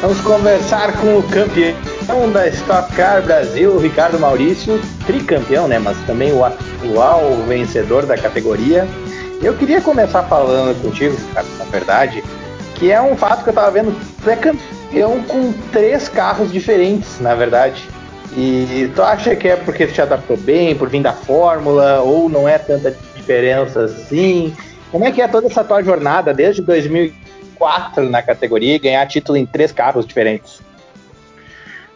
Vamos conversar com o campeão da Stock Car Brasil, Ricardo Maurício, tricampeão, né? Mas também o atual vencedor da categoria. Eu queria começar falando contigo, Ricardo, na verdade, que é um fato que eu tava vendo. Tu é campeão com três carros diferentes, na verdade. E tu acha que é porque tu te adaptou bem, por vir da Fórmula, ou não é tanta diferença assim? Como é que é toda essa tua jornada desde 2004 na categoria e ganhar título em três carros diferentes?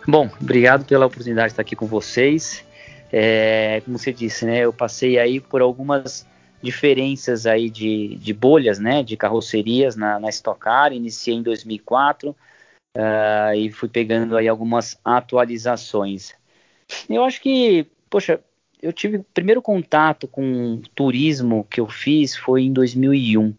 Bom, obrigado pela oportunidade de estar aqui com vocês. É, como você disse, né, eu passei aí por algumas diferenças aí de, de bolhas, né, de carrocerias na, na Stock Car. Iniciei em 2004, uh, e fui pegando aí algumas atualizações. Eu acho que, poxa, eu tive primeiro contato com turismo que eu fiz foi em 2001.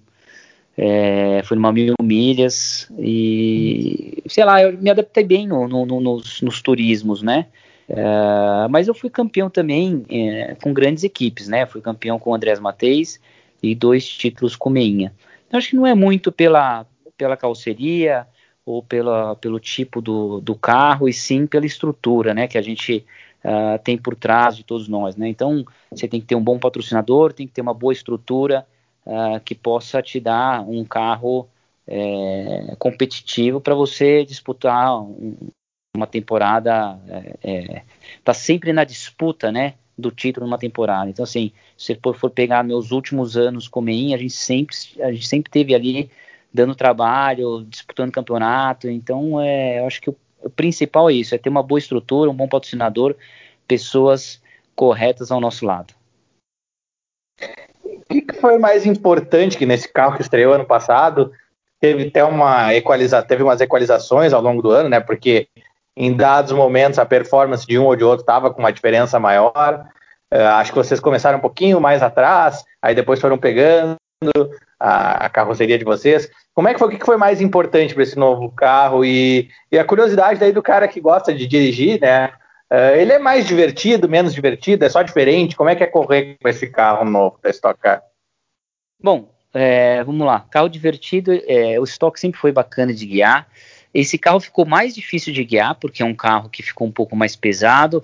É, foi numa mil milhas e sei lá, eu me adaptei bem no, no, no, nos, nos, turismos, né? É, mas eu fui campeão também é, com grandes equipes, né? Fui campeão com o Andrés Mateis e dois títulos com Meinha. Eu acho que não é muito pela, pela calceria, ou pela, pelo tipo do, do carro, e sim pela estrutura né, que a gente uh, tem por trás de todos nós. Né? Então, você tem que ter um bom patrocinador, tem que ter uma boa estrutura uh, que possa te dar um carro é, competitivo para você disputar um, uma temporada, está é, é, tá sempre na disputa, né, do título numa temporada. Então, assim, se você for, for pegar meus últimos anos como EIN, a gente sempre, a gente sempre teve ali dando trabalho, disputando campeonato. Então, é, eu acho que o, o, principal é isso: é ter uma boa estrutura, um bom patrocinador, pessoas corretas ao nosso lado. Foi mais importante que nesse carro que estreou ano passado teve até uma equaliza, teve umas equalizações ao longo do ano, né? Porque em dados momentos a performance de um ou de outro estava com uma diferença maior. Uh, acho que vocês começaram um pouquinho mais atrás, aí depois foram pegando a, a carroceria de vocês. Como é que foi? O que foi mais importante para esse novo carro? E, e, a curiosidade daí do cara que gosta de dirigir, né? Uh, ele é mais divertido, menos divertido? É só diferente? Como é que é correr com esse carro novo da Stock Car? Bom, é, vamos lá. Carro divertido, é, o Stock sempre foi bacana de guiar. Esse carro ficou mais difícil de guiar porque é um carro que ficou um pouco mais pesado.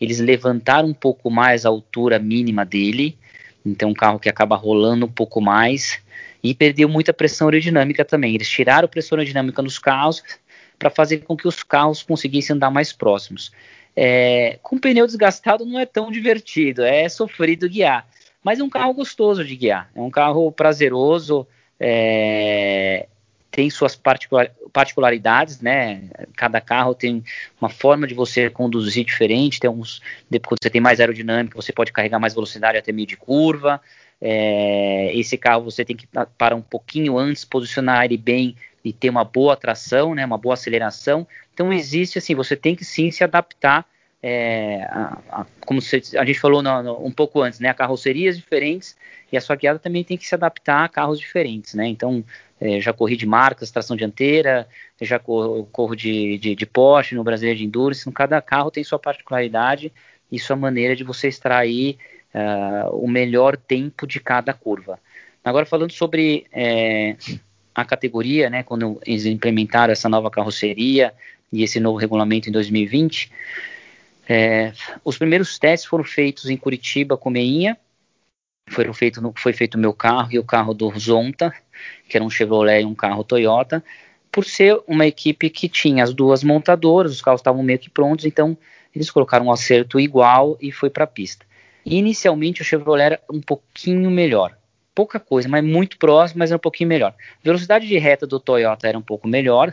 Eles levantaram um pouco mais a altura mínima dele. Então, um carro que acaba rolando um pouco mais e perdeu muita pressão aerodinâmica também. Eles tiraram pressão aerodinâmica nos carros para fazer com que os carros conseguissem andar mais próximos. É, com pneu desgastado não é tão divertido, é sofrido guiar, mas é um carro gostoso de guiar, é um carro prazeroso, é, tem suas particularidades, né? Cada carro tem uma forma de você conduzir diferente. Tem uns, quando você tem mais aerodinâmica, você pode carregar mais velocidade até meio de curva. É, esse carro você tem que parar um pouquinho antes, posicionar ele bem e ter uma boa tração, né, uma boa aceleração. Então existe assim, você tem que sim se adaptar, é, a, a, como a gente falou no, no, um pouco antes, né, carrocerias diferentes e a sua guiada também tem que se adaptar a carros diferentes, né. Então é, já corri de marcas, tração dianteira, já corro, corro de, de, de Porsche no Brasileiro de Endurance. Então, cada carro tem sua particularidade e sua maneira de você extrair uh, o melhor tempo de cada curva. Agora falando sobre é, a categoria, né, quando eles implementaram essa nova carroceria e esse novo regulamento em 2020, é, os primeiros testes foram feitos em Curitiba com Meinha, foram feito foi feito o meu carro e o carro do Zonta, que era um Chevrolet e um carro Toyota, por ser uma equipe que tinha as duas montadoras, os carros estavam meio que prontos, então eles colocaram um acerto igual e foi para a pista. Inicialmente o Chevrolet era um pouquinho melhor. Pouca coisa, mas muito próximo, mas era um pouquinho melhor. Velocidade de reta do Toyota era um pouco melhor,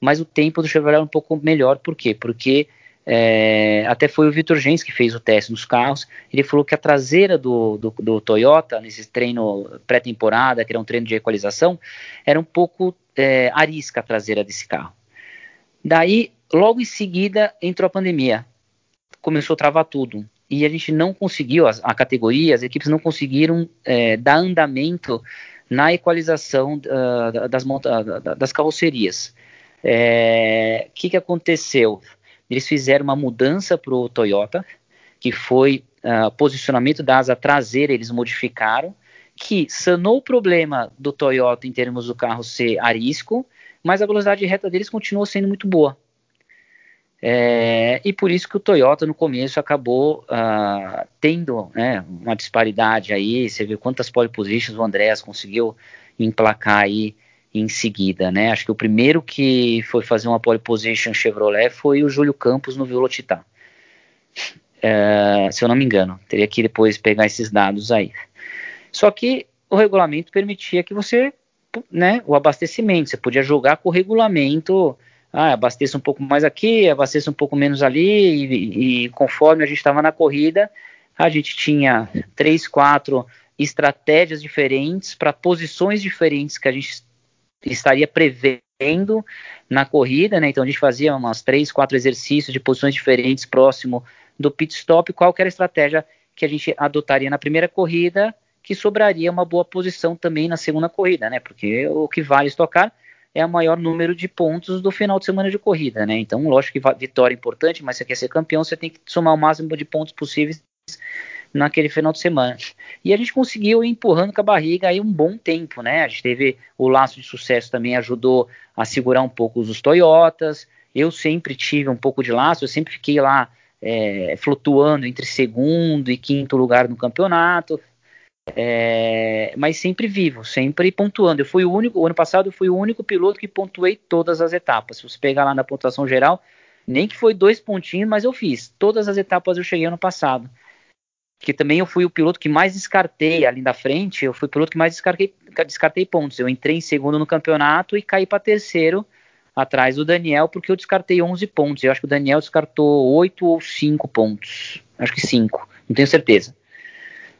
mas o tempo do Chevrolet era um pouco melhor. Por quê? Porque é, até foi o Vitor Gens que fez o teste nos carros. Ele falou que a traseira do, do, do Toyota, nesse treino pré-temporada, que era um treino de equalização, era um pouco é, arisca a traseira desse carro. Daí, logo em seguida, entrou a pandemia. Começou a travar tudo e a gente não conseguiu, a, a categoria, as equipes não conseguiram é, dar andamento na equalização uh, das, das carrocerias. O é, que, que aconteceu? Eles fizeram uma mudança para o Toyota, que foi uh, posicionamento da asa traseira, eles modificaram, que sanou o problema do Toyota em termos do carro ser arisco, mas a velocidade reta deles continuou sendo muito boa. É, e por isso que o Toyota no começo acabou uh, tendo né, uma disparidade aí. Você viu quantas pole positions o Andreas conseguiu emplacar aí em seguida, né? Acho que o primeiro que foi fazer uma pole position Chevrolet foi o Júlio Campos no Velocitar. É, se eu não me engano, teria que depois pegar esses dados aí. Só que o regulamento permitia que você, né, o abastecimento, você podia jogar com o regulamento ah, abasteça um pouco mais aqui, abasteça um pouco menos ali, e, e conforme a gente estava na corrida, a gente tinha três, quatro estratégias diferentes para posições diferentes que a gente estaria prevendo na corrida, né? Então a gente fazia umas três, quatro exercícios de posições diferentes próximo do pit stop, qual era a estratégia que a gente adotaria na primeira corrida, que sobraria uma boa posição também na segunda corrida, né? Porque o que vale estocar é o maior número de pontos do final de semana de corrida, né? Então, lógico que vitória é importante, mas se você quer ser campeão, você tem que somar o máximo de pontos possíveis naquele final de semana. E a gente conseguiu ir empurrando com a barriga aí um bom tempo, né? A gente teve o laço de sucesso também ajudou a segurar um pouco os Toyotas. Eu sempre tive um pouco de laço, eu sempre fiquei lá é, flutuando entre segundo e quinto lugar no campeonato. É, mas sempre vivo, sempre pontuando. Eu fui o único, ano passado eu fui o único piloto que pontuei todas as etapas. Se você pegar lá na pontuação geral, nem que foi dois pontinhos, mas eu fiz. Todas as etapas eu cheguei ano passado. Que também eu fui o piloto que mais descartei ali da frente, eu fui o piloto que mais descartei, descartei pontos. Eu entrei em segundo no campeonato e caí para terceiro atrás do Daniel, porque eu descartei 11 pontos. Eu acho que o Daniel descartou 8 ou 5 pontos. Acho que 5, não tenho certeza.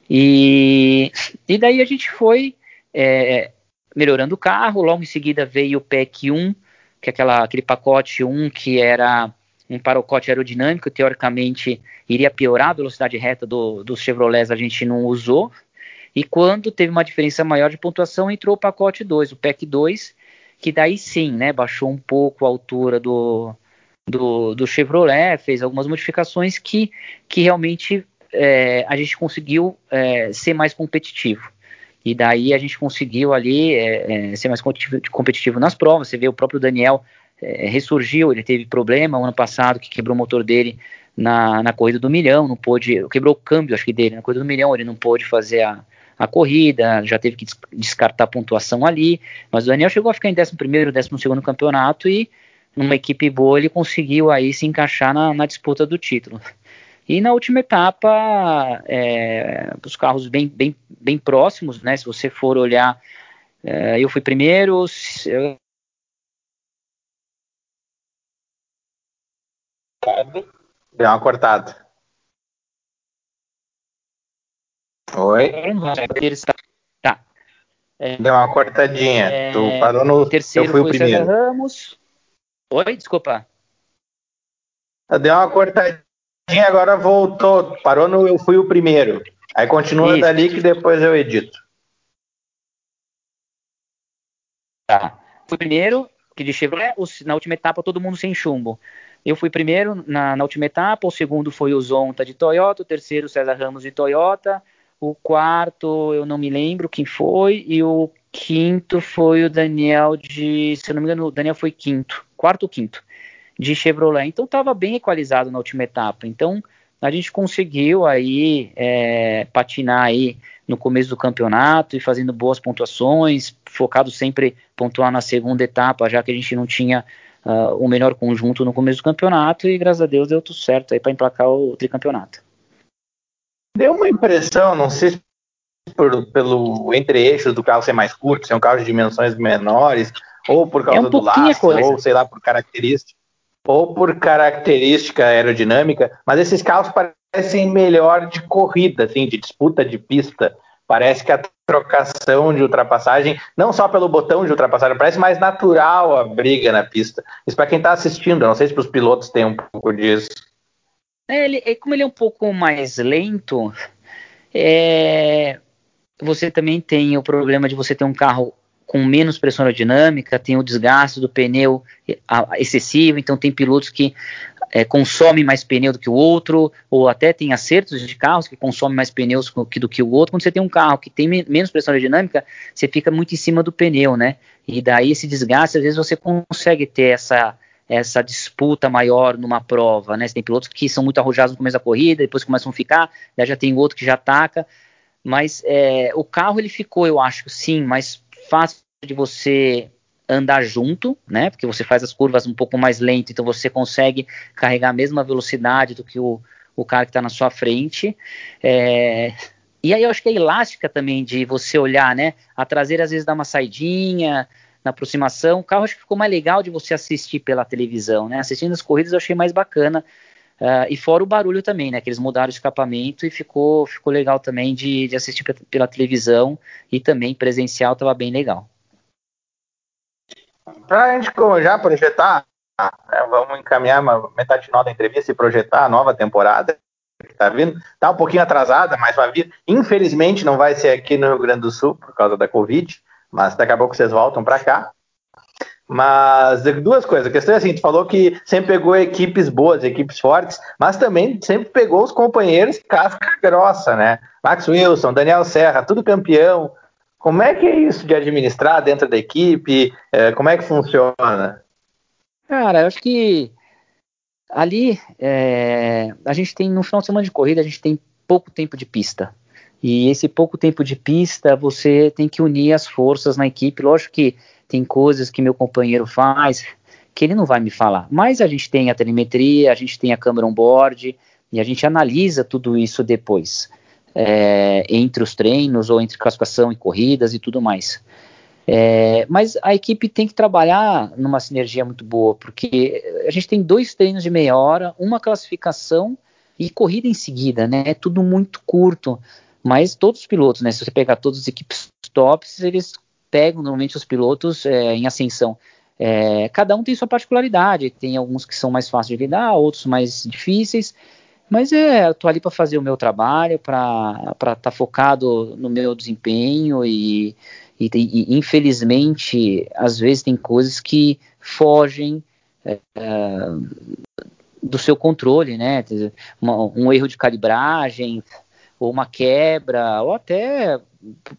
E, e daí a gente foi é, melhorando o carro, logo em seguida veio o PEC 1, que é aquela, aquele pacote 1 que era um pacote aerodinâmico, teoricamente iria piorar a velocidade reta do, dos Chevrolets, a gente não usou. E quando teve uma diferença maior de pontuação, entrou o pacote 2, o PEC 2, que daí sim, né, baixou um pouco a altura do, do, do Chevrolet, fez algumas modificações que, que realmente é, a gente conseguiu é, ser mais competitivo. E daí a gente conseguiu ali é, é ser mais competitivo nas provas. Você vê o próprio Daniel é, ressurgiu, ele teve problema o ano passado que quebrou o motor dele na, na corrida do milhão, não pôde, quebrou o câmbio acho que dele na corrida do milhão, ele não pôde fazer a, a corrida, já teve que descartar a pontuação ali, mas o Daniel chegou a ficar em 11 primeiro, 12 segundo campeonato e numa equipe boa ele conseguiu aí se encaixar na, na disputa do título. E na última etapa, é, os carros bem, bem, bem próximos, né? Se você for olhar, é, eu fui primeiro. Eu... Deu uma cortada. Oi? Tá. É, Deu uma cortadinha. É, tu parou no. Terceiro eu fui o primeiro. Ramos. Oi, desculpa. Deu uma cortadinha agora voltou, parou no Eu Fui o Primeiro. Aí continua Isso. dali que depois eu edito. Tá. Fui primeiro, que de Chevrolet, na última etapa todo mundo sem chumbo. Eu fui primeiro na, na última etapa, o segundo foi o Zonta de Toyota, o terceiro César Ramos de Toyota, o quarto eu não me lembro quem foi, e o quinto foi o Daniel de, se eu não me engano, o Daniel foi quinto, quarto ou quinto de Chevrolet. Então estava bem equalizado na última etapa. Então a gente conseguiu aí é, patinar aí no começo do campeonato e fazendo boas pontuações, focado sempre pontuar na segunda etapa, já que a gente não tinha uh, o melhor conjunto no começo do campeonato e graças a Deus deu tudo certo aí para emplacar o tricampeonato. Deu uma impressão, não sei se por, pelo entre-eixos do carro ser mais curto, ser um carro de dimensões menores, ou por causa é um do laço, coisa. ou sei lá, por características ou por característica aerodinâmica, mas esses carros parecem melhor de corrida, assim, de disputa de pista. Parece que a trocação de ultrapassagem, não só pelo botão de ultrapassagem, parece mais natural a briga na pista. Isso para quem está assistindo, não sei se os pilotos têm um pouco disso. É, ele, é, como ele é um pouco mais lento, é, você também tem o problema de você ter um carro com menos pressão aerodinâmica, tem o desgaste do pneu excessivo, então tem pilotos que é, consome mais pneu do que o outro, ou até tem acertos de carros que consomem mais pneus do que, o outro. Quando você tem um carro que tem menos pressão aerodinâmica, você fica muito em cima do pneu, né? E daí esse desgaste, às vezes você consegue ter essa, essa disputa maior numa prova, né? Você tem pilotos que são muito arrojados no começo da corrida, depois começam a ficar, daí já tem outro que já ataca. Mas é, o carro ele ficou, eu acho, sim, mais fácil de você andar junto, né? Porque você faz as curvas um pouco mais lento, então você consegue carregar a mesma velocidade do que o, o cara que está na sua frente. É, e aí eu acho que é elástica também de você olhar, né? A traseira às vezes dá uma saidinha na aproximação. O carro acho que ficou mais legal de você assistir pela televisão, né? Assistindo as corridas eu achei mais bacana. Uh, e fora o barulho também, né? Que eles mudaram o escapamento e ficou, ficou legal também de, de assistir pela televisão e também presencial estava bem legal. Para a gente já projetar, né, vamos encaminhar uma metade final da entrevista e projetar a nova temporada que está vindo. Está um pouquinho atrasada, mas vai vir. Infelizmente não vai ser aqui no Rio Grande do Sul por causa da Covid, mas daqui a pouco vocês voltam para cá. Mas duas coisas. A questão é assim, tu falou que sempre pegou equipes boas, equipes fortes, mas também sempre pegou os companheiros casca grossa, né? Max Wilson, Daniel Serra, tudo campeão. Como é que é isso de administrar dentro da equipe? É, como é que funciona? Cara, eu acho que ali é, a gente tem no final de semana de corrida a gente tem pouco tempo de pista e esse pouco tempo de pista você tem que unir as forças na equipe. Lógico que tem coisas que meu companheiro faz que ele não vai me falar, mas a gente tem a telemetria, a gente tem a câmera on board e a gente analisa tudo isso depois é, entre os treinos ou entre classificação e corridas e tudo mais. É, mas a equipe tem que trabalhar numa sinergia muito boa, porque a gente tem dois treinos de meia hora, uma classificação e corrida em seguida, né? É tudo muito curto. Mas todos os pilotos, né? Se você pegar todas as equipes tops, eles pegam normalmente os pilotos é, em ascensão. É, cada um tem sua particularidade, tem alguns que são mais fáceis de lidar, outros mais difíceis. Mas é, eu tô ali para fazer o meu trabalho, para estar tá focado no meu desempenho e, e, e, infelizmente às vezes tem coisas que fogem é, do seu controle, né? Um erro de calibragem ou uma quebra ou até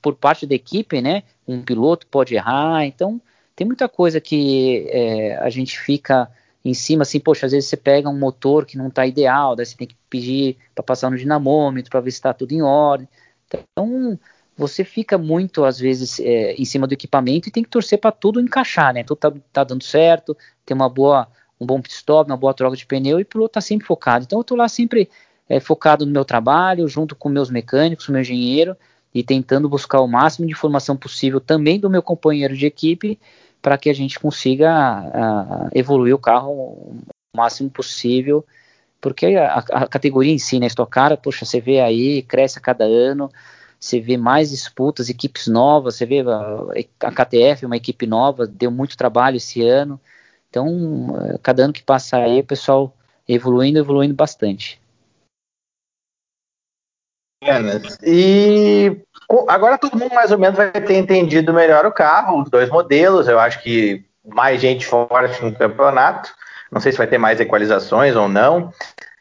por parte da equipe, né? Um piloto pode errar, então tem muita coisa que é, a gente fica em cima, assim, poxa, às vezes você pega um motor que não está ideal, daí você tem que pedir para passar no dinamômetro para ver se está tudo em ordem. Então, você fica muito, às vezes, é, em cima do equipamento e tem que torcer para tudo encaixar, né? Tudo tá, tá, dando certo, tem uma boa, um bom pit stop, uma boa troca de pneu e o piloto tá sempre focado. Então, eu tô lá sempre é, focado no meu trabalho, junto com meus mecânicos, meu engenheiro, e tentando buscar o máximo de informação possível também do meu companheiro de equipe para que a gente consiga a, evoluir o carro o máximo possível, porque a, a categoria em si, né, Stock Car, poxa, você vê aí, cresce a cada ano, você vê mais disputas, equipes novas, você vê a, a KTF, uma equipe nova, deu muito trabalho esse ano, então, cada ano que passa aí, o pessoal evoluindo, evoluindo bastante. E Agora todo mundo mais ou menos vai ter entendido melhor o carro, os dois modelos. Eu acho que mais gente forte no campeonato. Não sei se vai ter mais equalizações ou não.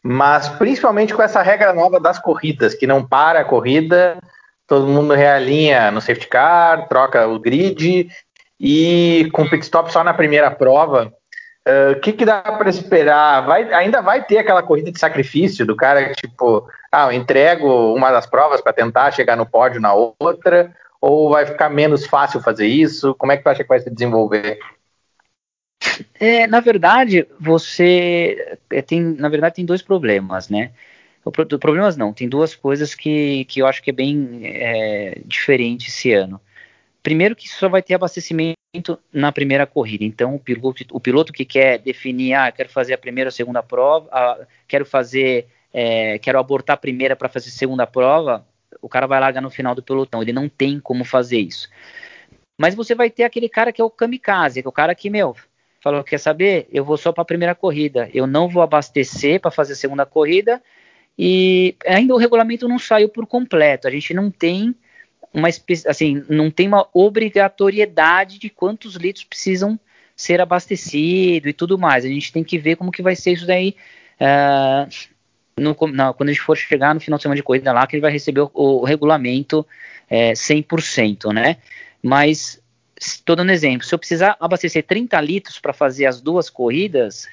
Mas principalmente com essa regra nova das corridas, que não para a corrida, todo mundo realinha no safety car, troca o grid e com pit stop só na primeira prova. O uh, que, que dá para esperar? Vai, ainda vai ter aquela corrida de sacrifício do cara que, tipo, ah, eu entrego uma das provas para tentar chegar no pódio na outra, ou vai ficar menos fácil fazer isso? Como é que tu acha que vai se desenvolver? É, na verdade, você é, tem, na verdade, tem dois problemas, né? O, problemas não, tem duas coisas que, que eu acho que é bem é, diferente esse ano. Primeiro que só vai ter abastecimento na primeira corrida. Então, o piloto, o piloto que quer definir, ah, quero fazer a primeira ou a segunda prova, ah, quero fazer é, quero abortar a primeira para fazer a segunda prova, o cara vai largar no final do pelotão. Ele não tem como fazer isso. Mas você vai ter aquele cara que é o kamikaze, que é o cara que, meu, falou: quer saber? Eu vou só para a primeira corrida. Eu não vou abastecer para fazer a segunda corrida. E ainda o regulamento não saiu por completo. A gente não tem uma assim, não tem uma obrigatoriedade de quantos litros precisam ser abastecidos e tudo mais. A gente tem que ver como que vai ser isso daí uh, no, não, quando a gente for chegar no final de semana de corrida lá, que ele vai receber o, o regulamento é, 100%, né? Mas, estou dando exemplo, se eu precisar abastecer 30 litros para fazer as duas corridas,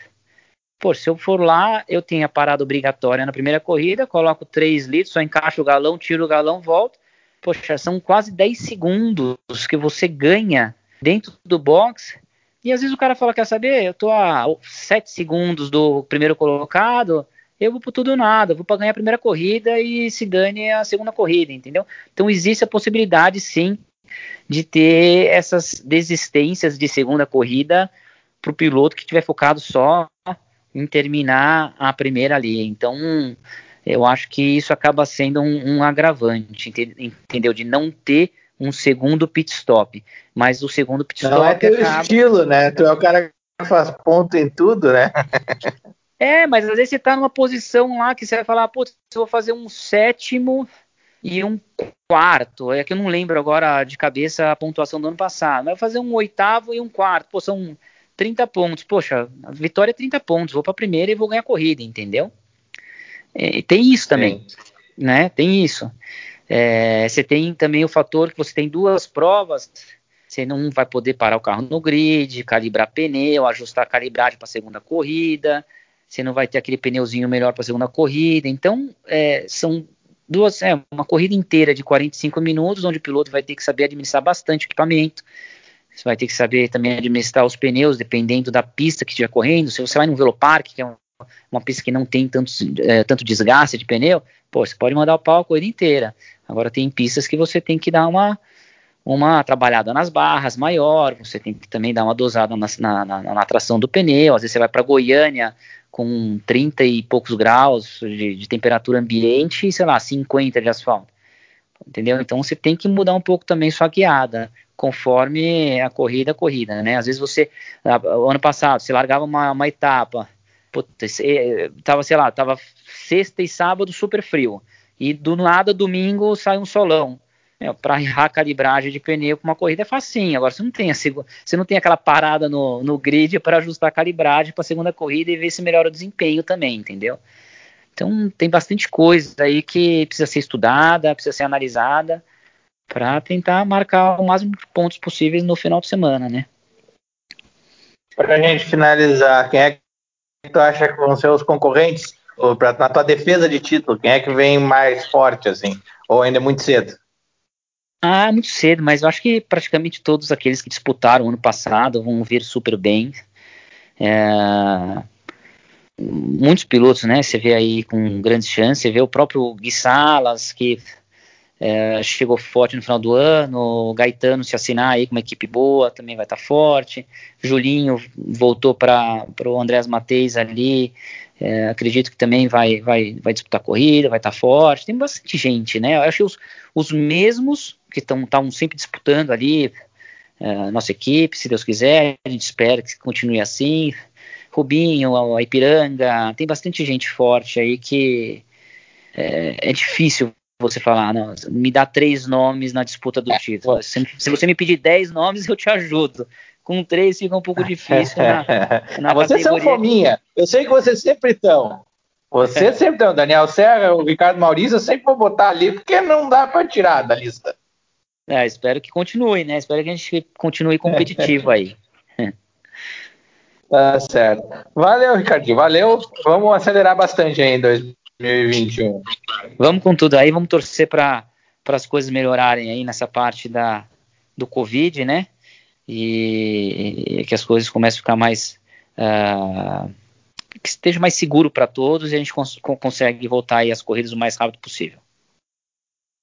pô, se eu for lá, eu tenho a parada obrigatória na primeira corrida, coloco 3 litros, só encaixo o galão, tiro o galão, volto. Poxa, são quase 10 segundos que você ganha dentro do box. E às vezes o cara fala, quer saber, eu tô a 7 segundos do primeiro colocado, eu vou por tudo ou nada, vou para ganhar a primeira corrida e se dane a segunda corrida, entendeu? Então existe a possibilidade, sim, de ter essas desistências de segunda corrida para o piloto que estiver focado só em terminar a primeira ali. Então, eu acho que isso acaba sendo um, um agravante, entendeu? De não ter um segundo pit stop. Mas o segundo pit stop. Não é teu acaba... estilo, né? Tu é o cara que faz ponto em tudo, né? É, mas às vezes você tá numa posição lá que você vai falar, putz, eu vou fazer um sétimo e um quarto. É que eu não lembro agora de cabeça a pontuação do ano passado. Mas vou fazer um oitavo e um quarto. Pô, são 30 pontos. Poxa, a vitória é 30 pontos. Vou para a primeira e vou ganhar a corrida, entendeu? É, tem isso também, Sim. né? Tem isso. É, você tem também o fator que você tem duas provas. Você não vai poder parar o carro no grid, calibrar pneu, ajustar a calibragem para a segunda corrida você não vai ter aquele pneuzinho melhor para a segunda corrida. Então, é, são duas, é, uma corrida inteira de 45 minutos, onde o piloto vai ter que saber administrar bastante o equipamento. Você vai ter que saber também administrar os pneus, dependendo da pista que estiver correndo. Se você vai no velopark, que é uma, uma pista que não tem tanto, é, tanto desgaste de pneu, pô, você pode mandar o pau a corrida inteira. Agora tem pistas que você tem que dar uma, uma trabalhada nas barras maior, você tem que também dar uma dosada na, na, na, na tração do pneu. Às vezes você vai para Goiânia, com 30 e poucos graus de, de, temperatura ambiente e, sei lá, 50 de asfalto. Entendeu? Então você tem que mudar um pouco também sua guiada, conforme a corrida a corrida, né? Às vezes você, o ano passado, você largava uma, uma etapa, puta, tava, sei lá, tava sexta e sábado super frio, e do nada, domingo, sai um solão para errar a calibragem de pneu com uma corrida é facinho. Agora você não tem, a, você não tem aquela parada no, no grid para ajustar a calibragem para a segunda corrida e ver se melhora o desempenho também, entendeu? Então tem bastante coisa aí que precisa ser estudada, precisa ser analisada para tentar marcar o máximo de pontos possíveis no final de semana, né? Para a gente finalizar, quem é tu acha que vão ser os concorrentes? Pra, na tua defesa de título, quem é que vem mais forte, assim? Ou ainda é muito cedo? Ah, muito cedo, mas eu acho que praticamente todos aqueles que disputaram ano passado vão vir super bem. É, muitos pilotos, né? Você vê aí com grandes chances. Você vê o próprio Gui Salas, que é, chegou forte no final do ano. O Gaetano se assinar aí com uma equipe boa, também vai estar tá forte. Julinho voltou para o Andrés Mateis ali. É, acredito que também vai, vai, vai disputar corrida, vai estar tá forte. Tem bastante gente, né? Eu acho que os, os mesmos que estão sempre disputando ali uh, nossa equipe, se Deus quiser, a gente espera que continue assim. Rubinho, a Ipiranga, tem bastante gente forte aí que é, é difícil você falar, não, me dá três nomes na disputa do título. Se, se, você me pedir dez nomes, eu te ajudo. Com três fica um pouco difícil na, na Vocês são fominha. Eu sei que vocês sempre estão. Você é. sempre estão. Daniel Serra, o Ricardo Maurício, eu sempre vou botar ali, porque não dá para tirar da lista. É, espero que continue, né? Espero que a gente continue competitivo aí. Tá certo. Valeu, Ricardinho. Valeu. Vamos acelerar bastante aí em 2021. Vamos com tudo aí, vamos torcer para as coisas melhorarem aí nessa parte da, do Covid, né? E, e que as coisas comecem a ficar mais. Uh, que esteja mais seguro para todos e a gente cons consegue voltar aí às corridas o mais rápido possível.